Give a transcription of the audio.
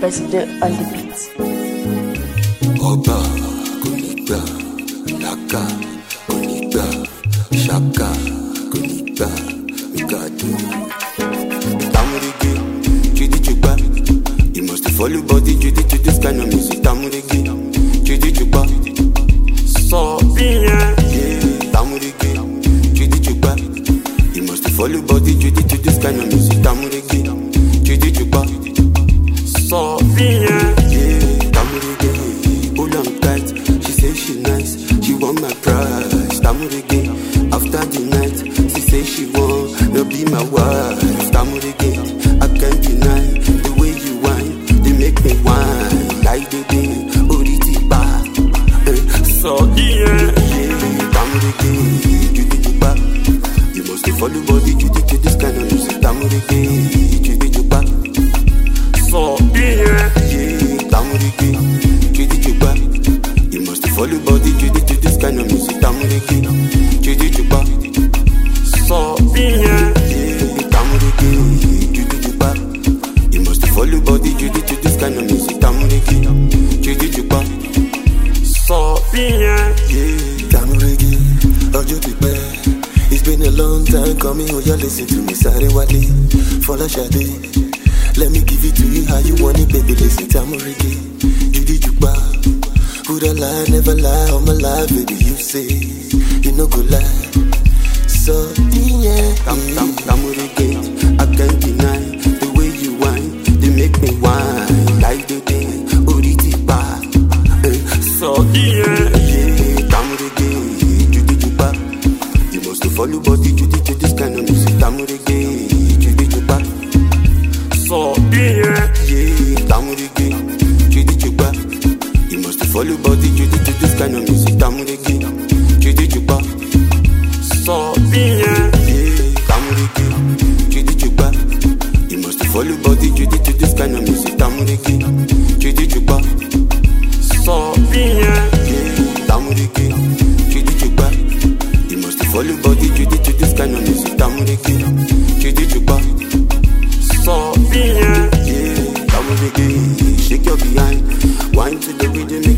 President on the beat. ọba kò ní gbà làkà kò ní gbà ṣàkà kò ní gbà gàdú. tamu-reggae judijupa you must follow body judy to this kind of music tamu-reggae judijupa sọ bíyẹn. tamu-reggae judijupa you must follow body she want my prize tamu-reggae after the night. She say she want no be my wife. Tamu-Reggae i can't deny the way you whine. Dey make me whine láìdédé orí ti pa eh, sọ yeah. díẹ̀. tamu-reggae judijupa you must dey follow body judy to this kind of music judijupa sọ díẹ̀. tamu-reggae judijupa you must dey follow body judy to of music judijupa you must follow body judy to this kind of music díẹ̀. tamu-reggae ọjọ́ ti pẹ́. It's been a long time coming, oh yeah, listen to me, sorry wale, Folashade. Let me give it to you how you want it, baby, listen, Tamu-Reggae. You did you who the lie, never lie, all my life, baby, you say, you no go lie. So, yeah, tam, tam, Tamu-Reggae, I can't deny the way you whine, they make me whine, like the day, Uriti ba, eh, so, yeah, You follow body the to this kind of music. Tamu-Reggae, Judy Juba. So yeah, Tamu-Reggae, Judy Juba. You must follow body the to this kind of music. Tamu-Reggae, Judy Juba. So yeah, Tamu-Reggae, Judy Juba. You must follow body judy to this kind of music. Tamu-Reggae, judy juba. So yeah, yeah. Tamu-Reggae, shake your behind. Wine to the rhythm,